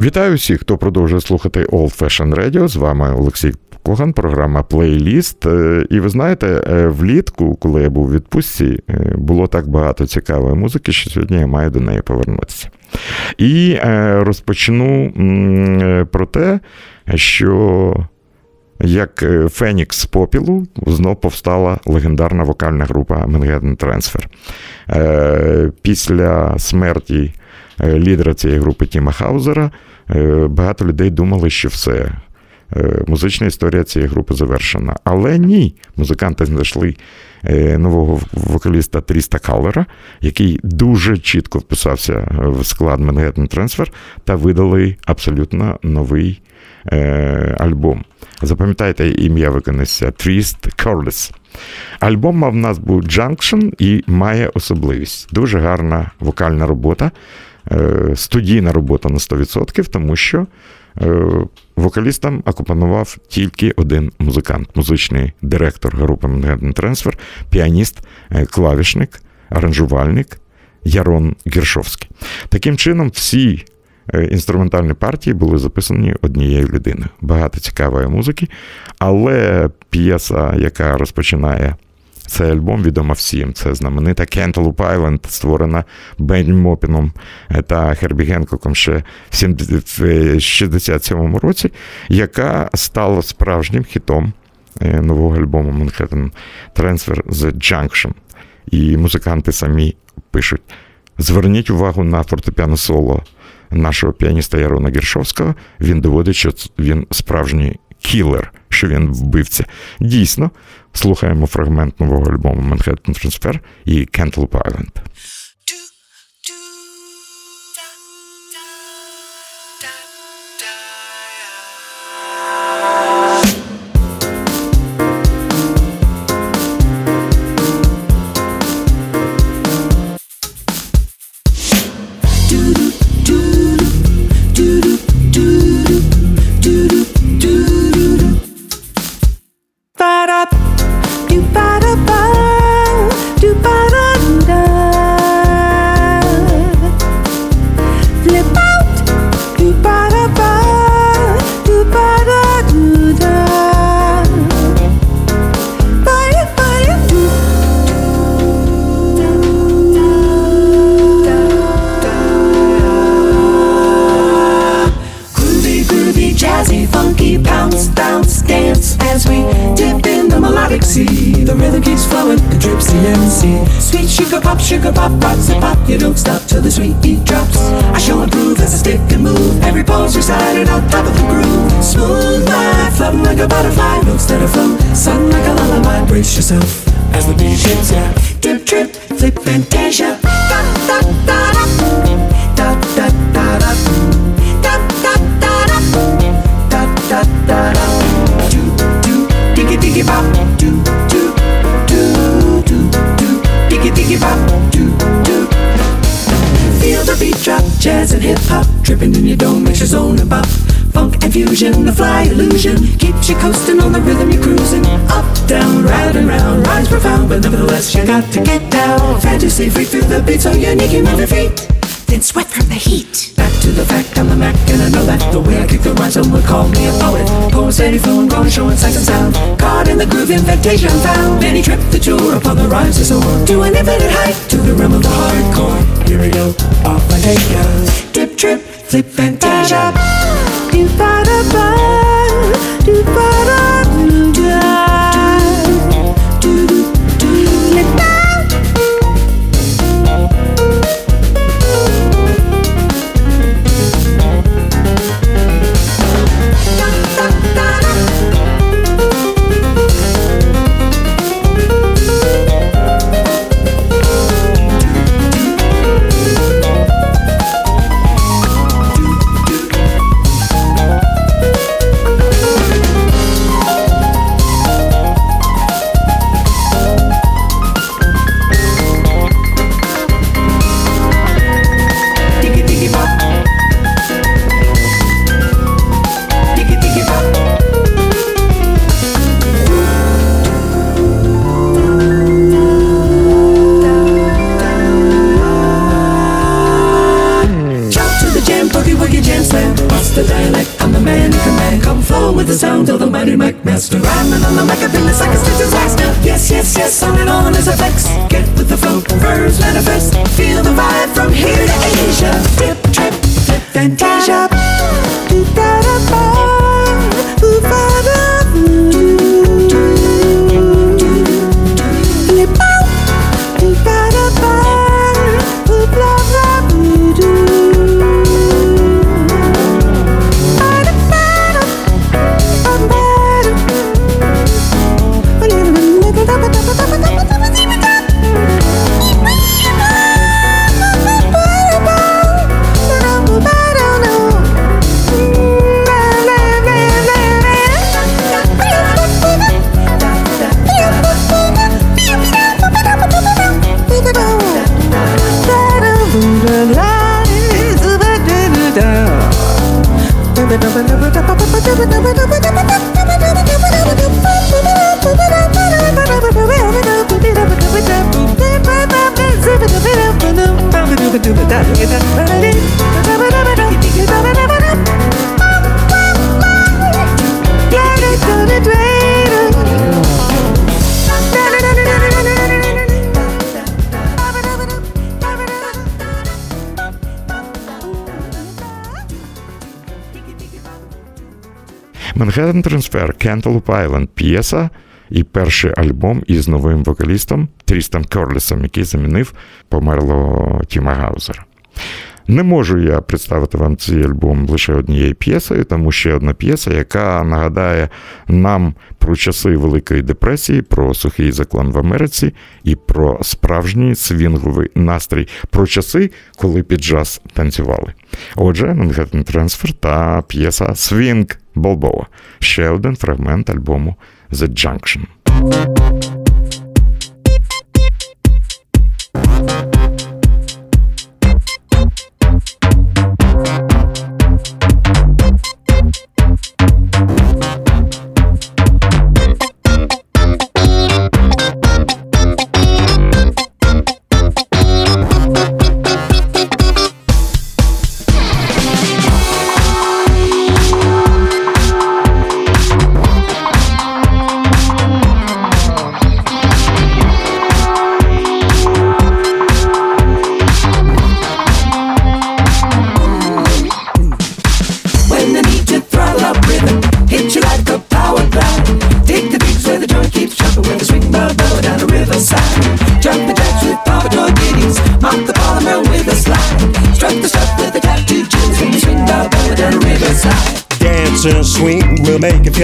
Вітаю всіх, хто продовжує слухати Old Fashion Radio. З вами Олексій Коган, програма Плейліст. Е, і ви знаєте, е, влітку, коли я був у відпустці, е, було так багато цікавої музики, що сьогодні я маю до неї повернутися. І розпочну про те, що. Як Фенікс попілу знов повстала легендарна вокальна група Manhattan Transfer. Після смерті лідера цієї групи Тіма Хаузера багато людей думали, що все, Е, музична історія цієї групи завершена. Але ні, музиканти знайшли е, нового вокаліста Тріста Керлеса, який дуже чітко вписався в склад Manhattan Transfer та видали абсолютно новий е, альбом. Запам'ятайте ім'я виконавця Тріст Керлес. Альбом мав назву Junction і має особливість. Дуже гарна вокальна робота, студійна робота на 100%, тому що Е, вокалістам акомпанував тільки один музикант, музичний директор групи Manhattan Transfer, піаніст, е, клавішник, аранжувальник Ярон Гершовський. Таким чином, всі е, інструментальні партії були записані однією людиною. Багато цікавої музики, але п'єса, яка розпочинає цей альбом відомо всім. Це знаменита Cantaloupe Island, створена Бенні Мопіном та Хербі Генкоком ще в 67-му році, яка стала справжнім хітом е, нового альбому Manhattan Transfer The Junction. І музиканти самі пишуть: зверніть увагу на фортепіано соло нашого піаніста Ярона Гершовського. Він доводить, що він справжній кілер, що він вбивця. Дійсно, слухаємо фрагмент нового альбому Manhattan Transfer і Cantaloupe Island. don't mix your zone and buff, Funk and fusion, the fly illusion keeps you coasting on the rhythm you're cruising. Up, down, round and round, rhymes profound, but nevertheless you got to get down. Fantasy free, feel the beat so unique you move your feet. Then sweat from the heat. Back to the fact, I'm the Mac, and I know that the way I kick the rhymes, someone call me a poet. Poem steady flowing, growing, showing sights and sound. Caught in the groove, invitation found. Many trip the tour upon the rhymes to soar to an infinite height, to the realm of the hardcore. Here we go, off I take ya. Trip, trip flip, fantasia. Do ba da ba, do ba da Manhattan Transfer, Cantaloupe Island, п'єса і перший альбом із новим вокалістом Трістан Корлісом, який замінив померлого Тіма Гаузера. Не можу я представити вам цей альбом лише однією п'єсою, тому ще одна п'єса, яка нагадає нам про часи Великої депресії, про сухий закон в Америці і про справжній свінговий настрій, про часи, коли під джаз танцювали. Отже, Manhattan Transfer та п'єса Свінг Болбова. Ще один фрагмент альбому The Junction.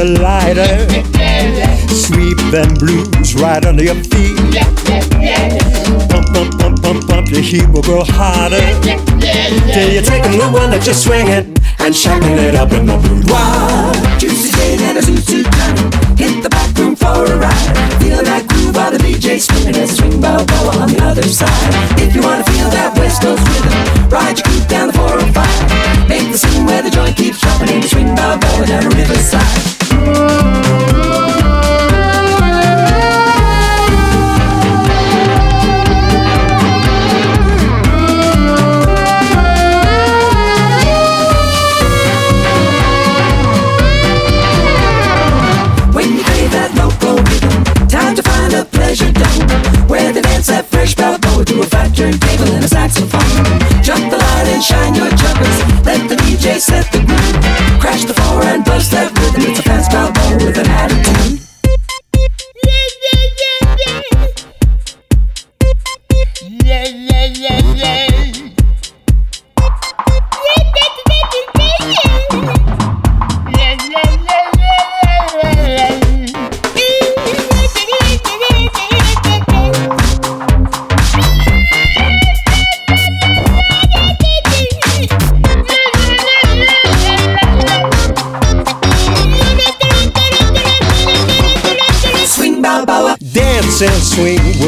Will make you feel lighter. Sweep them blues right under your feet. Pump, pump, pump, pump, pump, your heat will grow harder. Till you're taking the one that you're swinging and shacking it up in the boudoir. Juicy Jane and a suit hit the back room for a ride. Feeling that groove while the DJ spinning the swing bow bow on the other side. If you wanna feel that West Coast rhythm, ride your coupe down the 405. Make the scene where the joint keeps jumping in the swing bow down the riverside.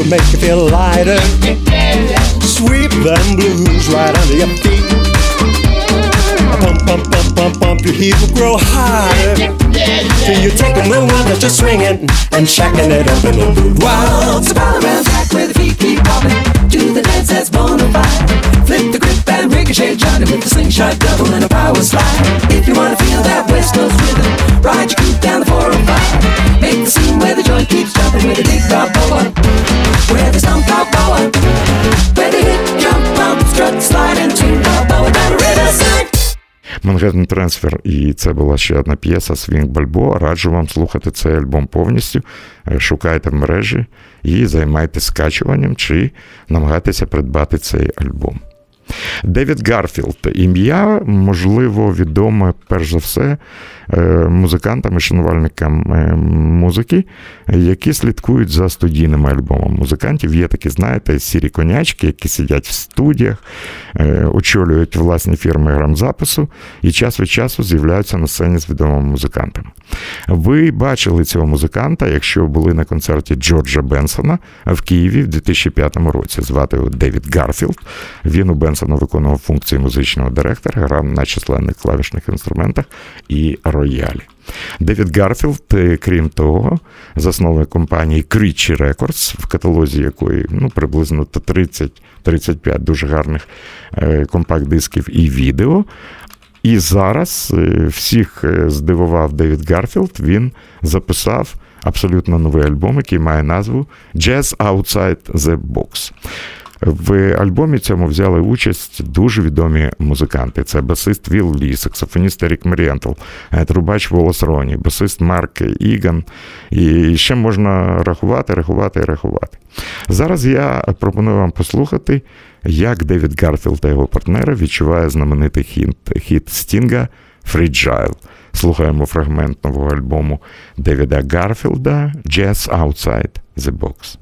Make you feel lighter. Sweep them blues right under your feet. Pump, pump, pump, pump, pump, your heat will grow higher. Till you're taking the one that you're swinging and shacking it up in the boudoir. A ball around back where the feet keep popping. Do the dance that's bona fide. Flip the grip and ricochet Johnny with the slingshot double and a power slide. Manhattan Transfer, і це була ще одна п'єса Swing Balboa. Раджу вам слухати цей альбом повністю. Е, шукайте в мережі і займайтеся скачуванням чи намагайтеся придбати цей альбом. Девід Гарфілд, ім'я, можливо, відоме перш за все е, музикантам і шанувальникам е, музики, які слідкують за студійними альбомами музикантів. Є такі, знаєте, сірі конячки, які сидять в студіях, е, очолюють власні фірми грамзапису і час від часу з'являються на сцені з відомими музикантами. Ви бачили цього музиканта, якщо були на концерті Джорджа Бенсона в Києві в 2005 році. Звати його Девід Гарфілд. Він у Бенсона виконував функції музичного директора, грав на численних клавішних інструментах і роялі. Девід Гарфілд, е, крім того, засновник компанії Creatchy Records, в каталозі якої ну, приблизно 30-35 дуже гарних е, компакт-дисків і відео. І зараз е, всіх здивував Девід Гарфілд, він записав абсолютно новий альбом, який має назву Jazz Outside the Box. В альбомі цьому взяли участь дуже відомі музиканти. Це басист Вілл Лі, саксофоніст Ерік Марієнтал, трубач Воллес Руні, басист Марк Іган. І ще можна рахувати, рахувати і рахувати. Зараз я пропоную вам послухати, як Девід Гарфілд та його партнери відчуває знаменитий хіт, хіт Стінга Fragile. Слухаємо фрагмент нового альбому Девіда Гарфілда Jazz Outside the Box.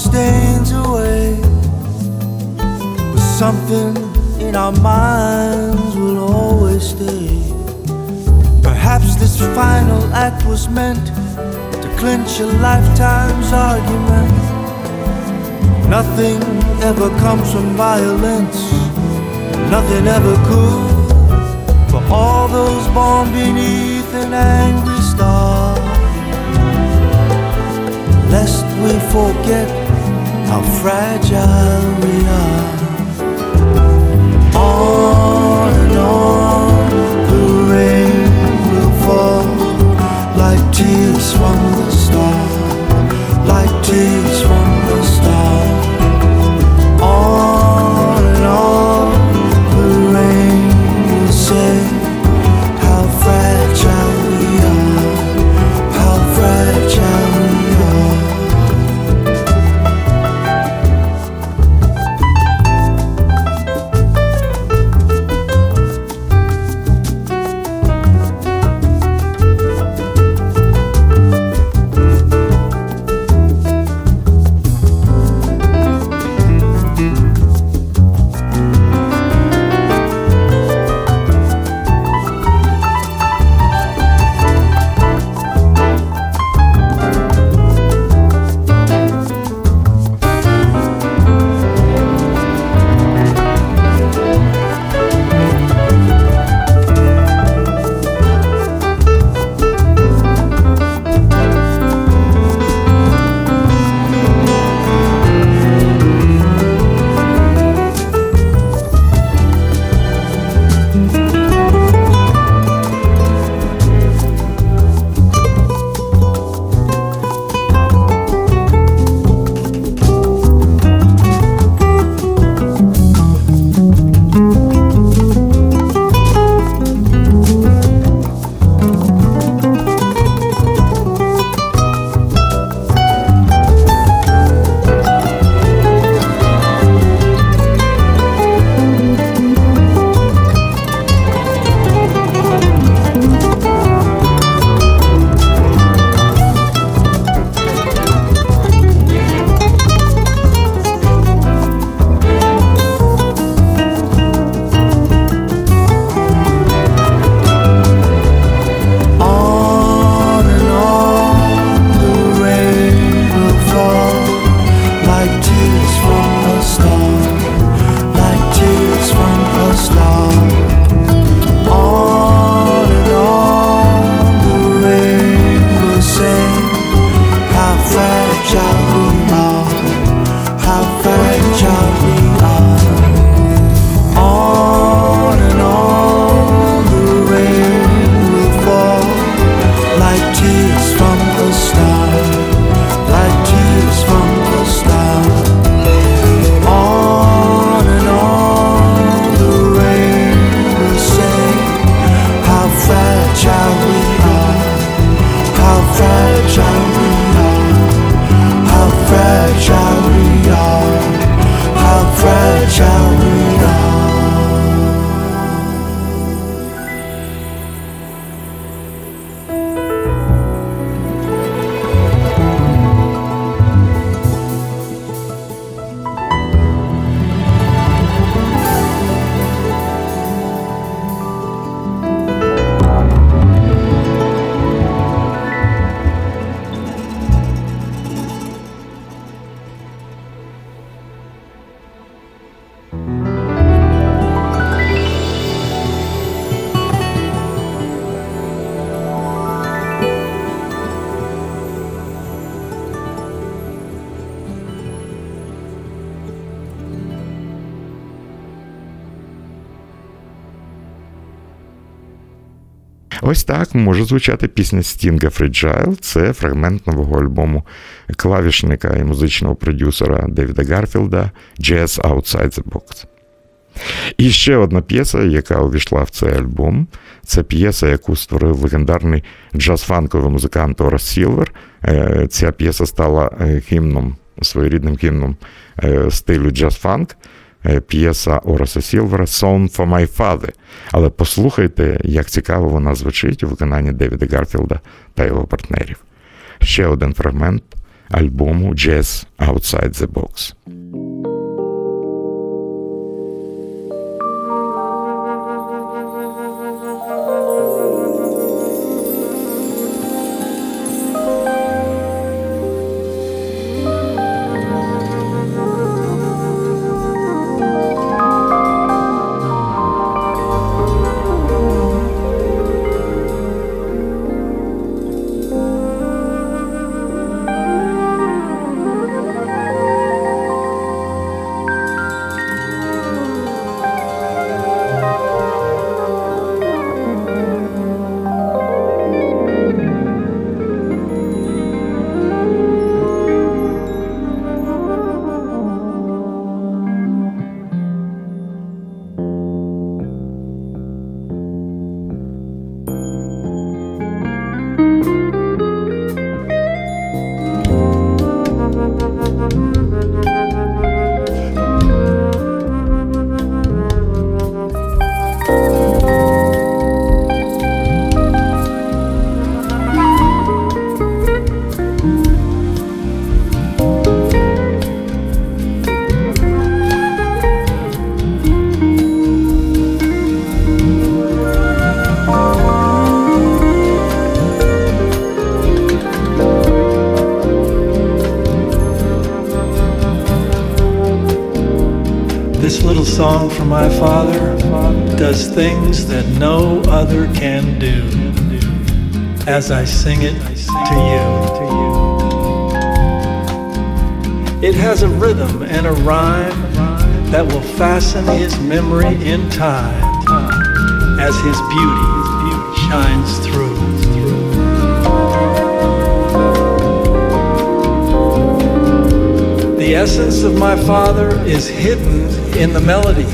Stains away, but something in our minds will always stay. Perhaps this final act was meant to clinch a lifetime's argument. Nothing ever comes from violence, nothing ever could. For all those born beneath an angry star, lest we forget how fragile we are. On and on, the rain will fall like tears from the storm, like tears from Ось так може звучати пісня Стінга Fragile. Це фрагмент нового альбому клавішника і музичного продюсера Девіда Гарфілда Jazz Outside the Box. І ще одна п'єса, яка увійшла в цей альбом, це п'єса, яку створив легендарний джаз-фанковий музикант Орас Сілвер. Е, ця п'єса стала е, гімном, своєрідним гімном е, стилю джаз-фанк. П'єса Ораса Сілвера «Song for my father». Але послухайте, як цікаво вона звучить у виконанні Девіда Гарфілда та його партнерів. Ще один фрагмент альбому Jazz Outside the Box. Song from my father does things that no other can do as I sing it to you. It has a rhythm and a rhyme that will fasten his memory in time as his beauty shines through. The essence of my father is hidden in the melody,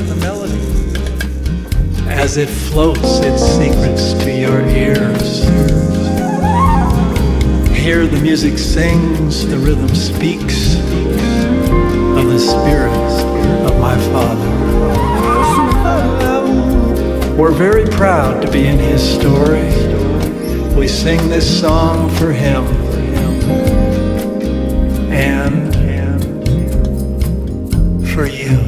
as it floats its secrets to your ears. Here the music sings, the rhythm speaks of the spirit of my father. We're very proud to be in his story. We sing this song for him. For you.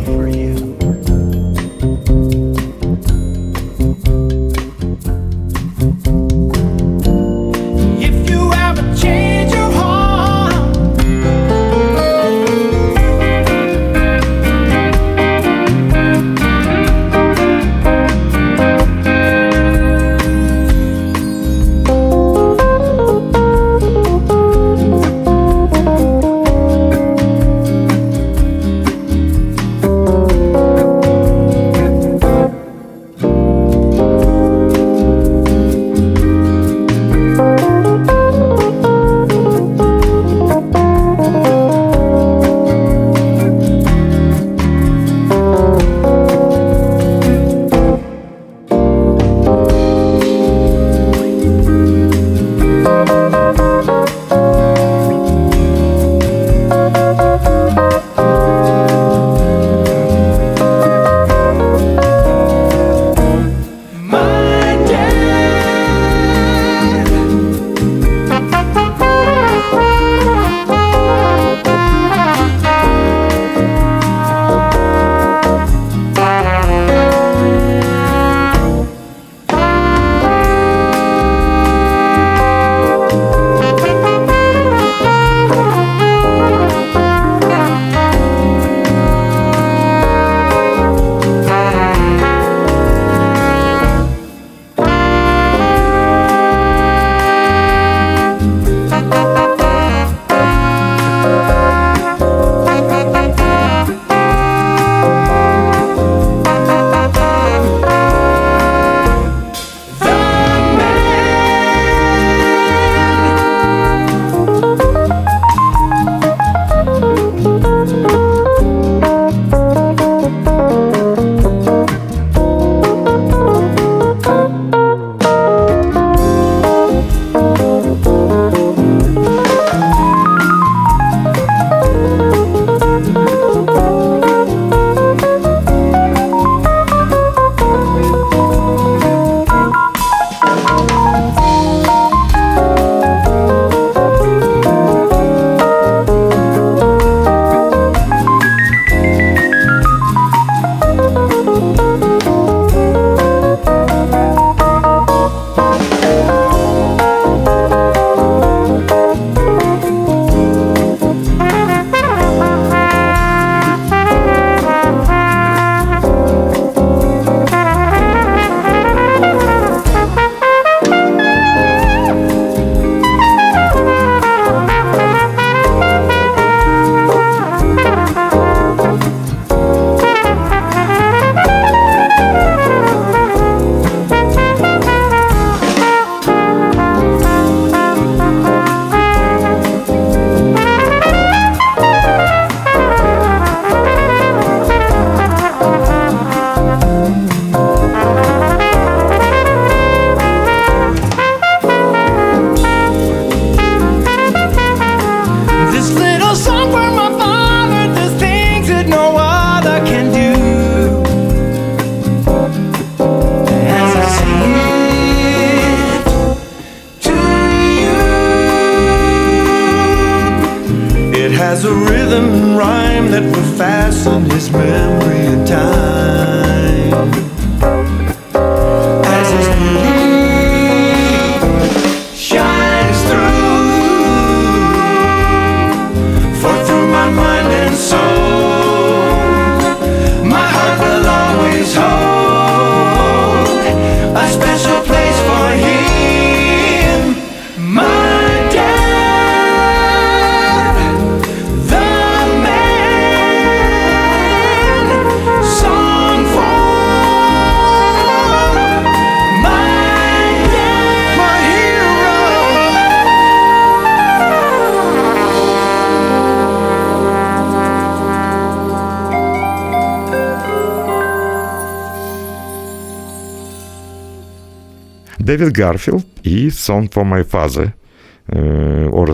Девід Гарфілд і Song for My Father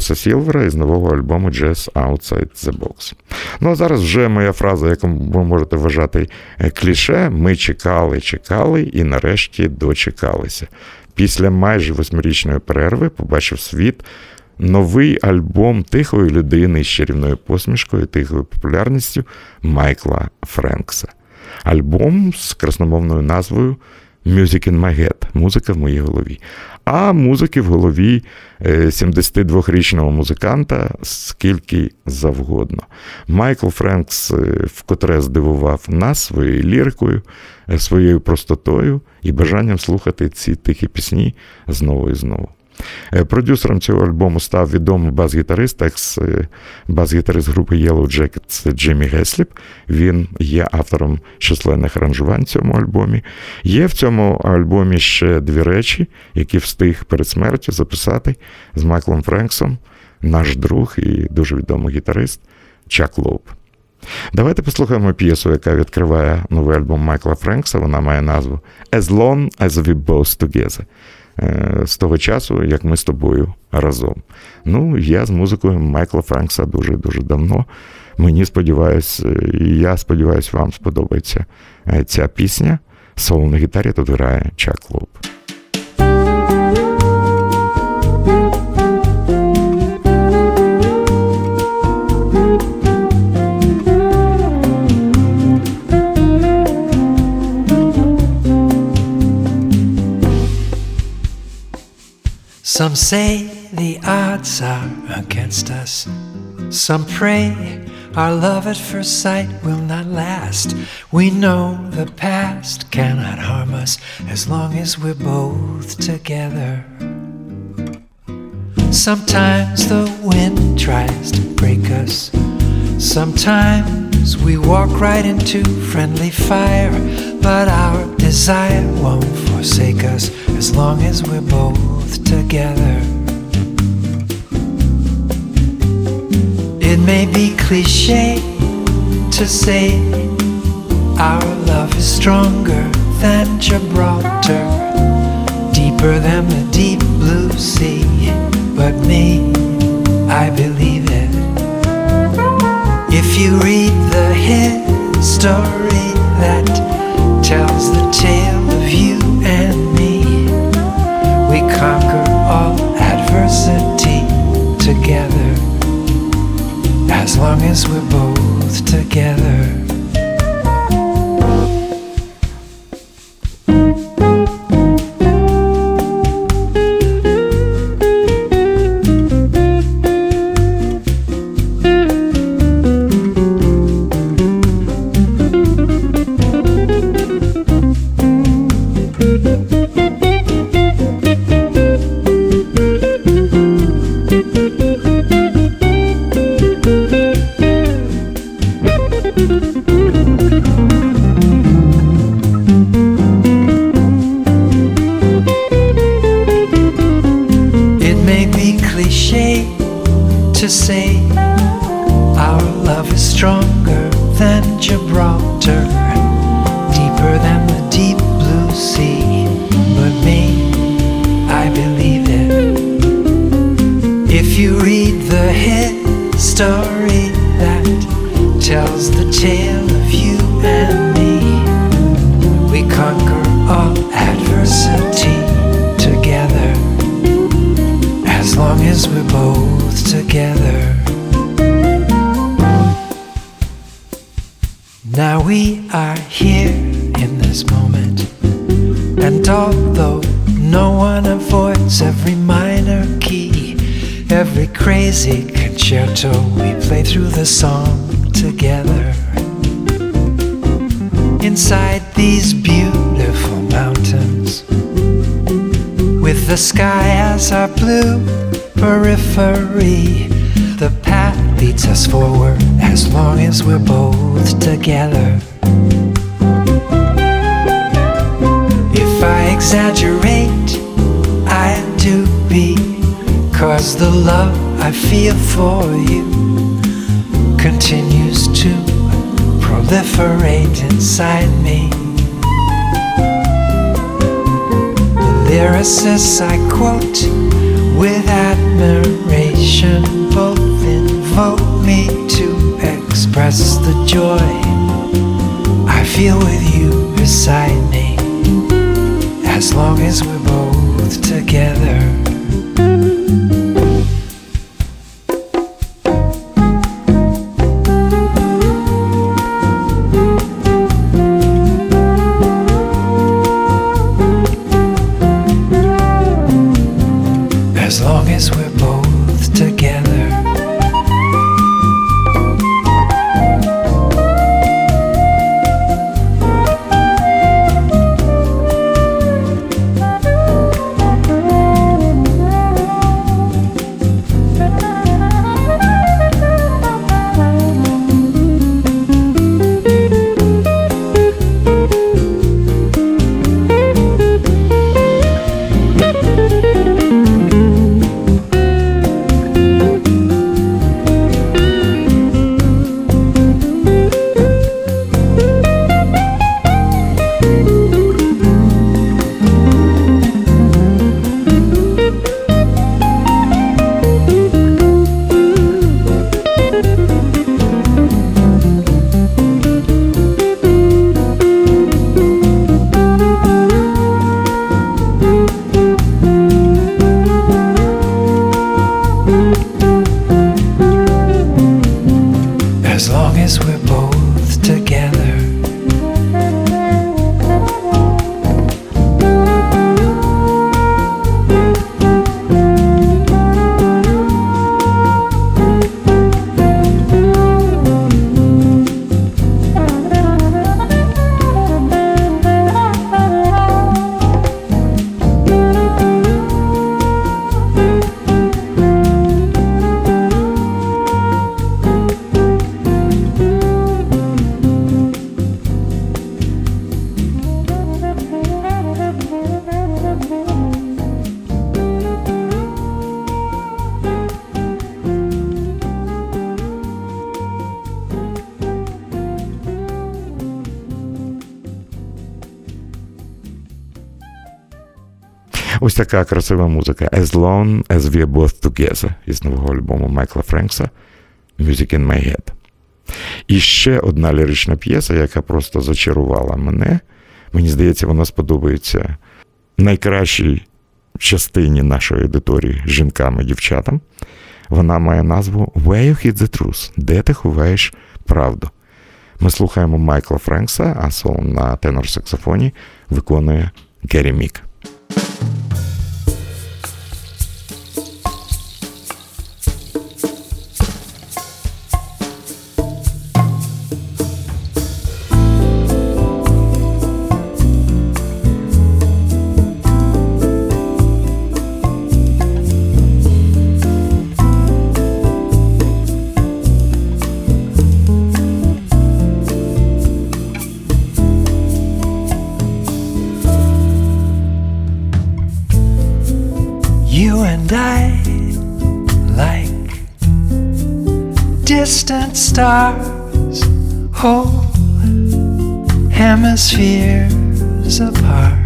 е, Сілвера із нового альбому Jazz Outside the Box. Ну а зараз вже моя фраза, яку ви можете вважати е, кліше. Ми чекали, чекали і нарешті дочекалися. Після майже восьмирічної перерви побачив світ новий альбом тихої людини з чарівною посмішкою, тихою популярністю Майкла Френкса. Альбом з красномовною назвою Music in my head музика в моїй голові. А музики в голові е, 72-річного музиканта скільки завгодно. Майкл Френкс е, вкотре здивував нас своєю лірикою, е, своєю простотою і бажанням слухати ці тихі пісні знову і знову. Е, Продюсером цього альбому став відомий бас-гітарист, екс е, бас-гітарист групи Yellow Jackets Джиммі Гесліп. Він є автором численних аранжувань в цьому альбомі. Є в цьому альбомі ще дві речі, які встиг перед смертю записати з Майклом Френксом, наш друг і дуже відомий гітарист Чак Лоуп. Давайте послухаємо п'єсу, яка відкриває новий альбом Майкла Френкса. Вона має назву As Long As We Both Together. Е, З того часу, як ми з тобою разом. Ну, я з музикою Майкла Френкса дуже-дуже давно. Мені сподіваюсь, е, я сподіваюся, вам сподобається е, ця пісня. Соло на гітарі тут грає Чак Лоуп. Some say the odds are against us. Some pray our love at first sight will not last. We know the past cannot harm us as long as we're both together. Sometimes the wind tries to break us. Sometimes we walk right into friendly fire, but our desire won't forsake us as long as we're both together. It may be cliche to say our love is stronger than Gibraltar, deeper than the deep blue sea. But me, I believe it. If you read the history that as we're both together. We are here in this moment, and although no one avoids every minor key, every crazy concerto, we play through the song together. Inside these beautiful mountains, with the sky as our blue periphery, the path leads us forward as long as we're both together. If I exaggerate, I do because the love I feel for you continues to proliferate inside me. The lyricists I quote with admiration both me to express the joy I feel with you beside me as long as we're both together. Ось така красива музика As Long As We're Both Together із нового альбому Майкла Френкса Music in My Head. І ще одна лірична п'єса, яка просто зачарувала мене. Мені здається, вона сподобається найкращій частині нашої аудиторії жінкам і дівчатам. Вона має назву Where You Hid the Truth, де ти ховаєш правду. Ми слухаємо Майкла Френкса, а соло на тенор-саксофоні виконує Геррі Мік. Stars, whole hemispheres apart.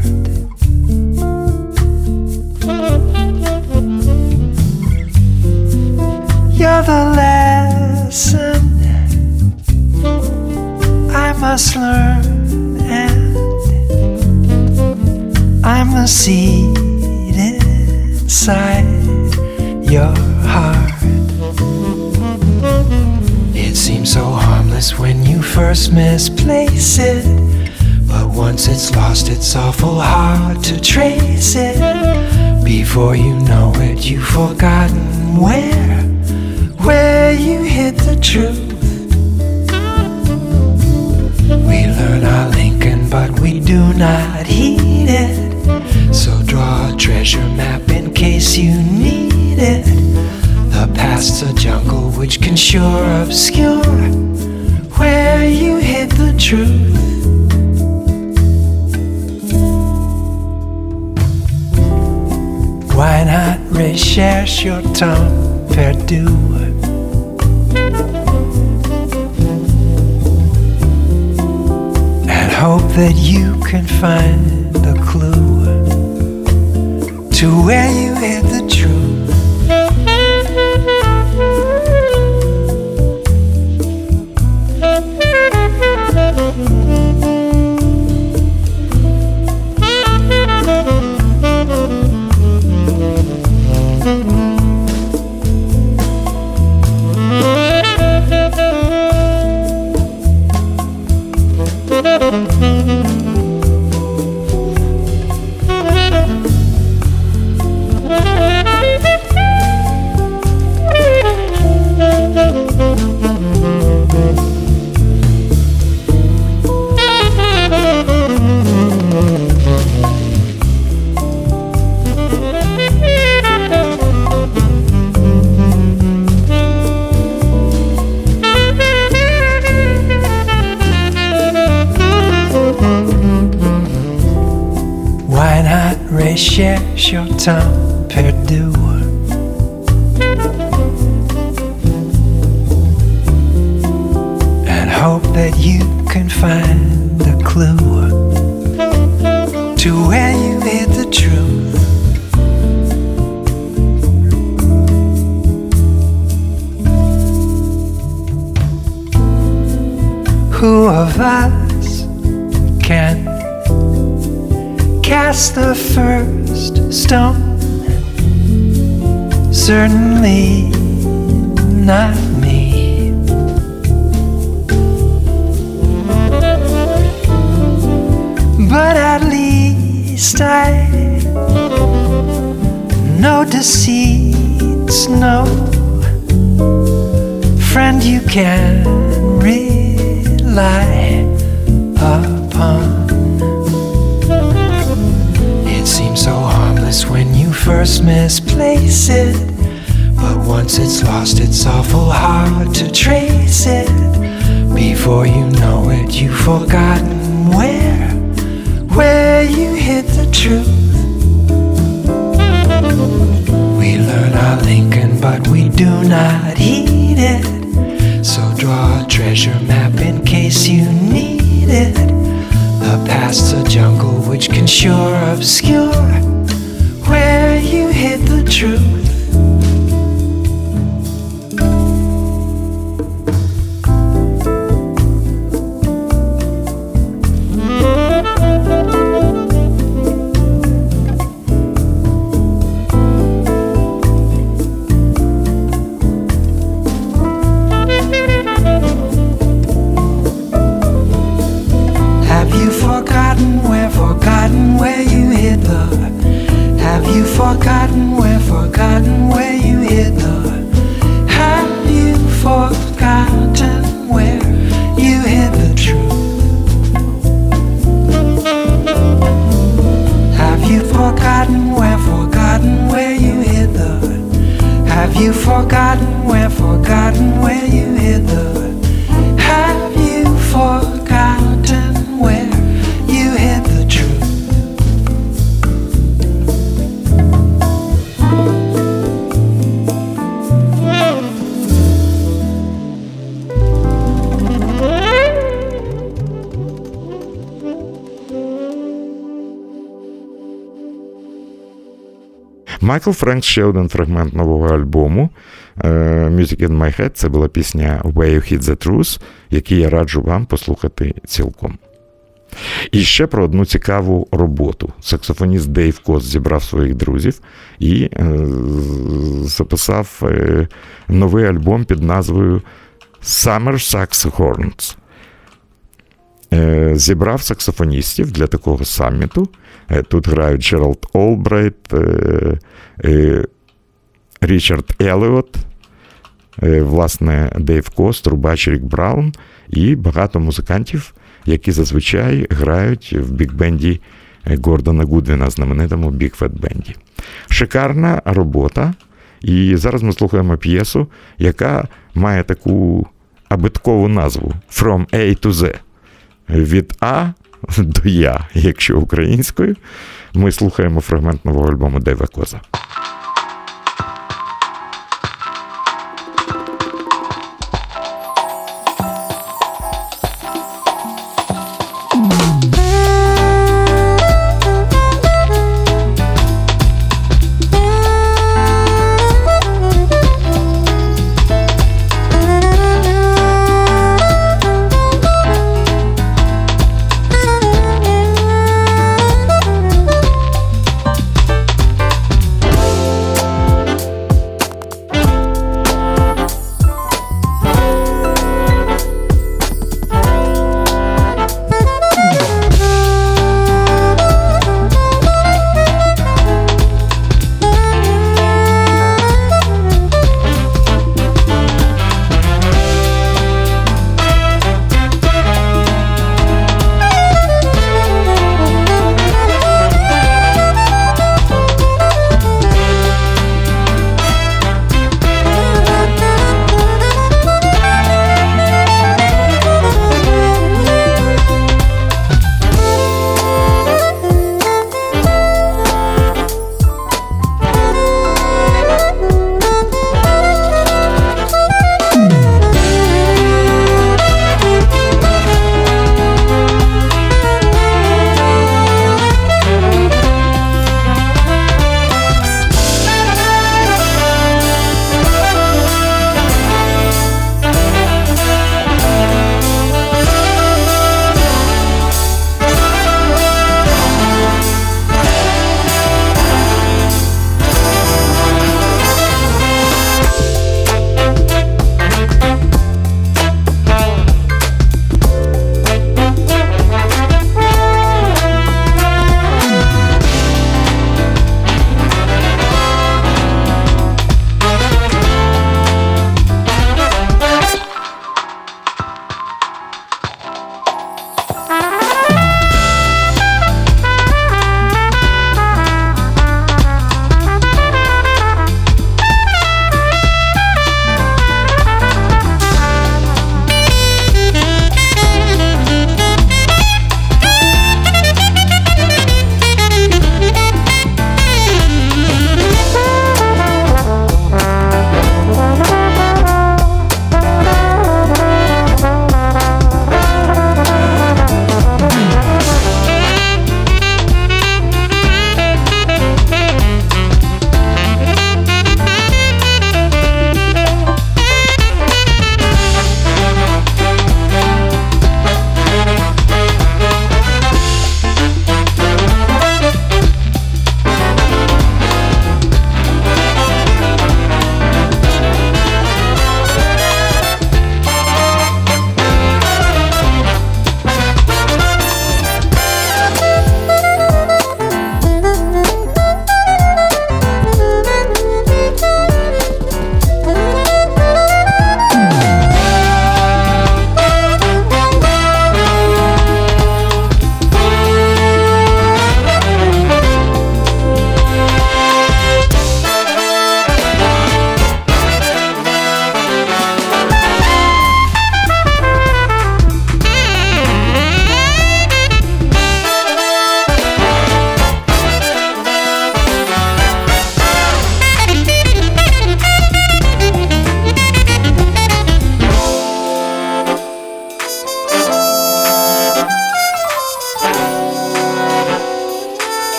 A clue to where you hid the truth. Cause when you first misplace it, but once it's lost, it's awful hard to trace it. Before you know it, you've forgotten where, where you hid the truth. We learn our Lincoln, but we do not heed it. So draw a treasure map in case you need it. The past's a jungle which can sure obscure true. Майкл Френк ще один фрагмент нового альбому е, Music in My Head. Це була пісня Way You Hit the Truth, який я раджу вам послухати цілком. І ще про одну цікаву роботу. Саксофоніст Дейв Кос зібрав своїх друзів і е, записав е, новий альбом під назвою Summer Sax Horns. Е, зібрав саксофоністів для такого саміту. Е, тут грають Джеральд Олбрайт, е, Річард Еліот, власне, Дейв Кос, Трубач Рік Браун і багато музикантів, які зазвичай грають в біг-бенді Гордона Гудвіна, знаменитому Big Phat Band і. Шикарна робота. І зараз ми слухаємо п'єсу, яка має таку абеткову назву From A to Z. Від А до Я, якщо українською, ми слухаємо фрагмент нового альбому Дейва Коза.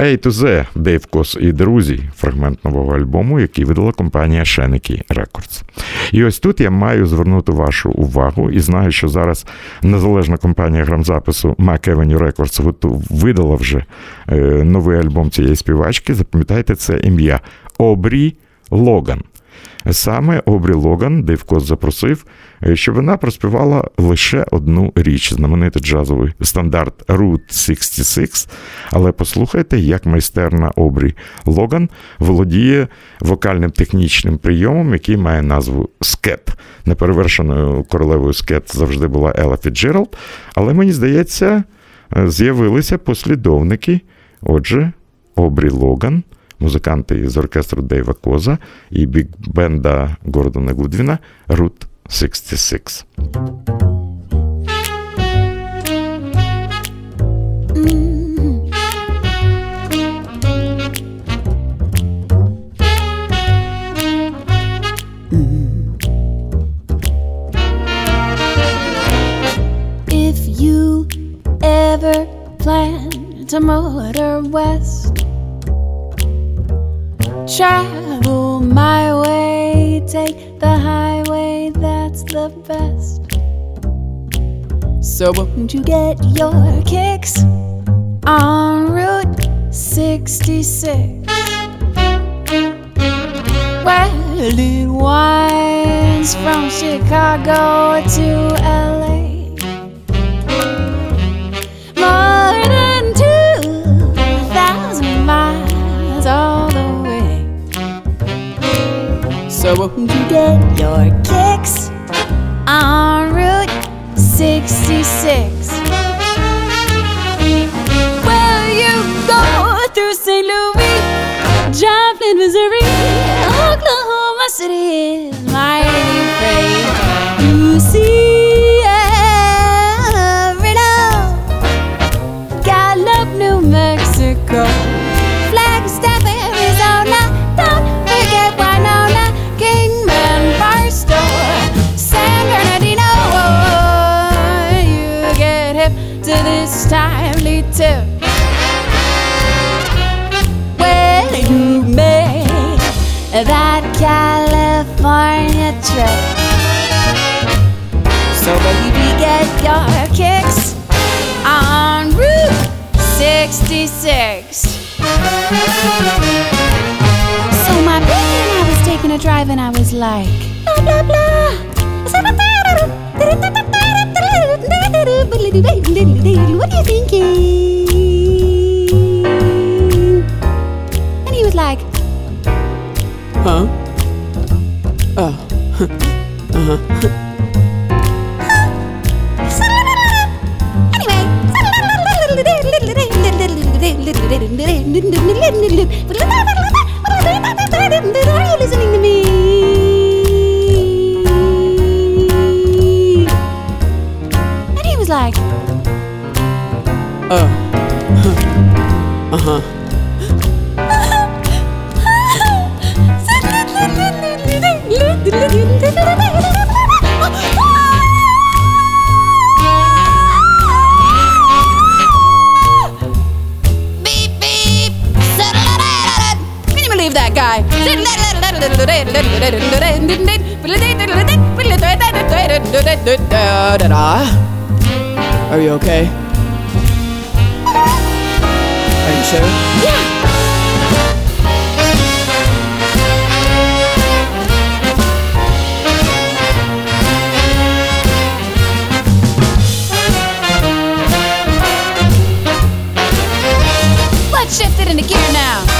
A to Z Дейв Коз і друзі, фрагмент нового альбому, який видала компанія Shanachie Records. І ось тут я маю звернути вашу увагу і знаю, що зараз незалежна компанія грамзапису Records готу- видала вже е, новий альбом цієї співачки. Запам'ятайте це ім'я Обрі Логан. Саме Обрі Логан Дейв запросив, е, щоб вона проспівала лише одну річ, знаменитий джазовий стандарт Route 66. Але послухайте, як майстерно Обрі Логан володіє вокальним технічним прийомом, який має назву скет. Неперевершеною королевою скет завжди була Елла Фіцджеральд, але мені здається, е, з'явилися послідовники. Отже, Обрі Логан, музиканти з оркестру Дейва Коза і біг-бенда Гордона Гудвіна Route 66. If you ever plan to motor west, travel my way, take the highway, that's the best. So won't you get your kicks on Route 66? Well, it winds from Chicago to LA. Guy? Are you okay? Are you sure? Yeah. Let's shift it into gear now.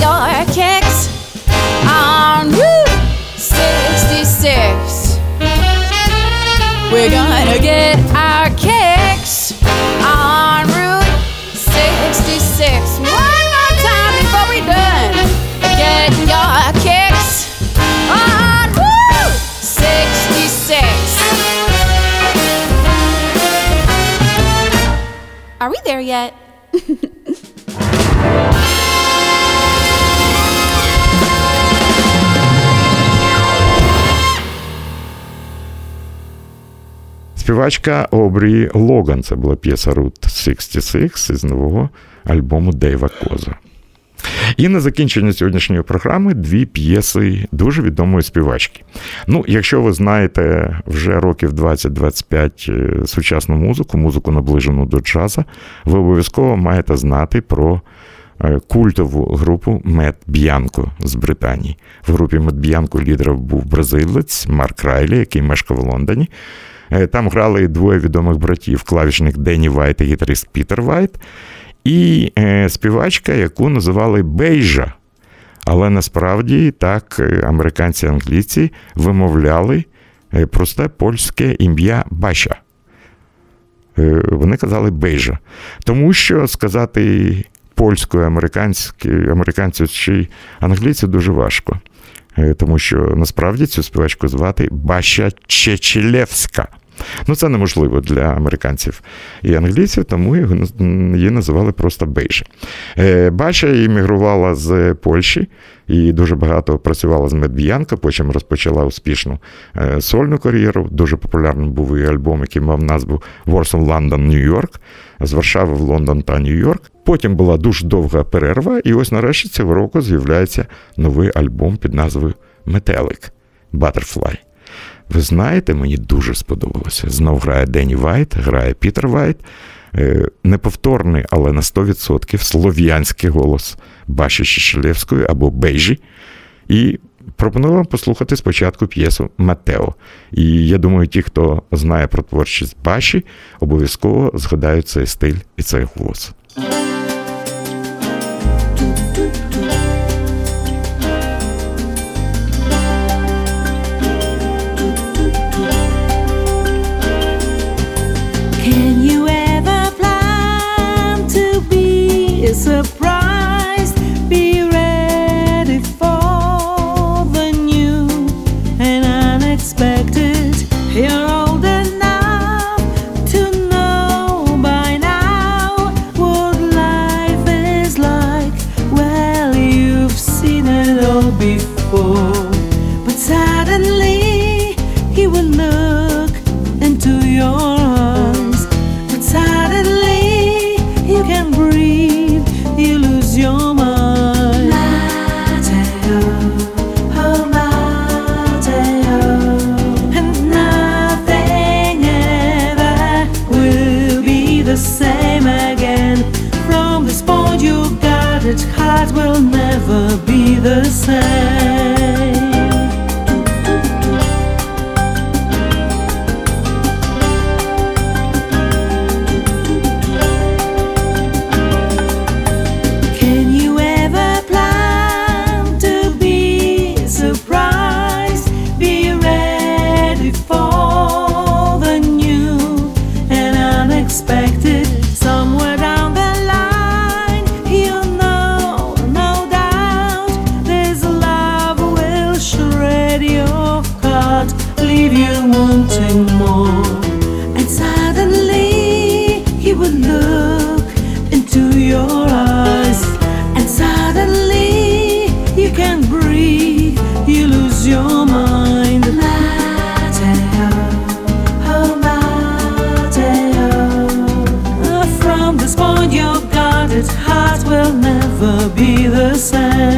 door. Співачка Обрі Логан. Це була п'єса Route 66 із нового альбому Дейва Коза. І на закінчення сьогоднішньої програми дві п'єси дуже відомої співачки. Ну, якщо ви знаєте вже років 20-25 е, сучасну музику, музику наближену до джаза, ви обов'язково маєте знати про е, культову групу Мед Б'янко з Британії. В групі Мед Б'янко лідером був бразилець Марк Райлі, який мешкав в Лондоні. Е, Там грали двоє відомих братів: клавішник Денні Вайт і гітарист Пітер Вайт, і е, співачка, яку називали Бейжа. Але насправді так е, американці-англійці вимовляли е, просте польське ім'я Баша. Вони казали Бейжа. Тому що сказати польською американцю чи англійцю дуже важко. Е, Тому що насправді цю співачку звати Баша Чечелевська. Ну, це неможливо для американців і англійців, тому її називали просто Бейжа. Е, Баша іммігрувала з Польщі і дуже багато працювала з Медбіянка, потім розпочала успішну е, сольну кар'єру. Дуже популярним був її альбом, який мав назву Warsaw London, Нью-Йорк, з Варшави в Лондон та Нью-Йорк. Потім була дуже довга перерва, і ось нарешті цього року з'являється новий альбом під назвою Метелик Butterfly. Ви знаєте, мені дуже сподобалося. Знов грає Денні Вайт, грає Пітер Вайт. Е, Неповторний, але на 100% слов'янський голос Баші Тшетшелевської або Бейжі. І пропоную вам послухати спочатку п'єсу Матео. І я думаю, ті, хто знає про творчість Баші, обов'язково згадають цей стиль і цей голос. surprise. say. wanting more. And suddenly he would look into your eyes. And suddenly you can't breathe, you lose your mind. Mateo, oh Mateo. From this point, your guarded heart will never be the same.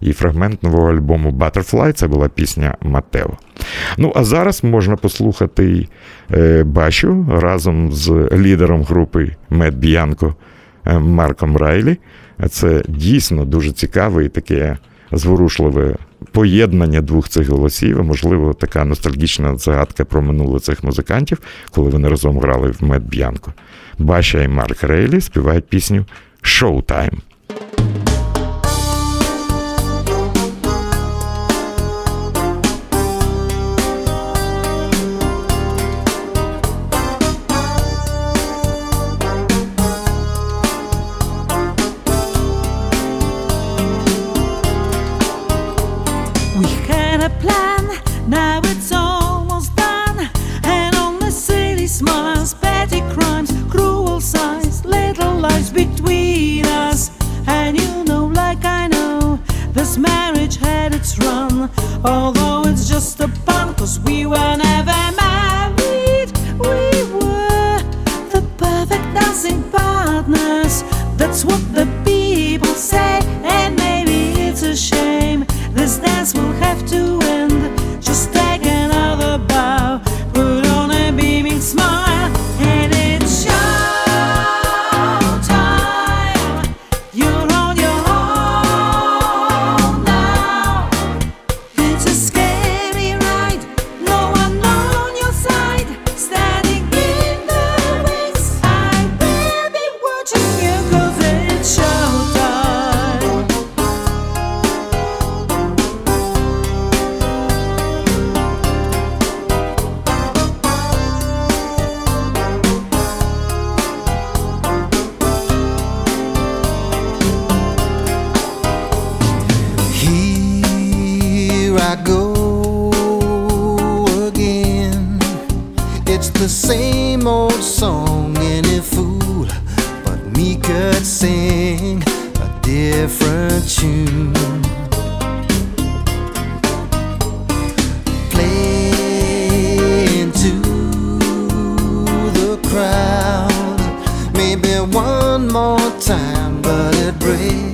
і фрагмент нового альбому Butterfly, це була пісня Матео. Ну, а зараз можна послухати е, Бачу разом з лідером групи Мед Б'янко е, Марком Райлі. Це дійсно дуже цікаве і таке зворушливе поєднання двох цих голосів. Можливо, така ностальгічна загадка про минуле цих музикантів, коли вони разом грали в Мед Б'янко. Баша і Марк Рейлі співають пісню Шоутайм. although it's just a pun, cause we were never. the same old song any fool but me could sing a different tune. Playing to the crowd maybe one more time but it breaks.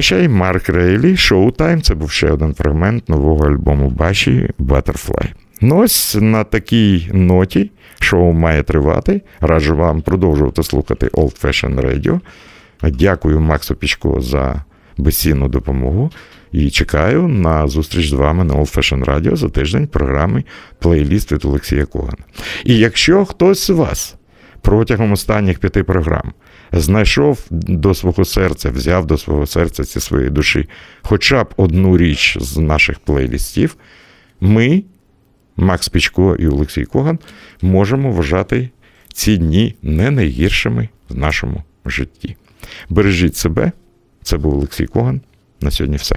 Баша і Марк Рейлі Showtime – Це був ще один фрагмент нового альбому Баші Butterfly. Ну ось на такій ноті шоу має тривати. Раджу вам продовжувати слухати Old Fashion Radio. Дякую Максу Пічко за безцінну допомогу. І чекаю на зустріч з вами на Old Fashion Radio за тиждень програми Плейліст від Олексія Когана. І якщо хтось з вас протягом останніх п'яти програм знайшов до свого серця, взяв до свого серця ці своєї душі хоча б одну річ з наших плейлістів, ми, Макс Пічко і Олексій Коган, можемо вважати ці дні не найгіршими в нашому житті. Бережіть себе. Це був Олексій Коган. На сьогодні все.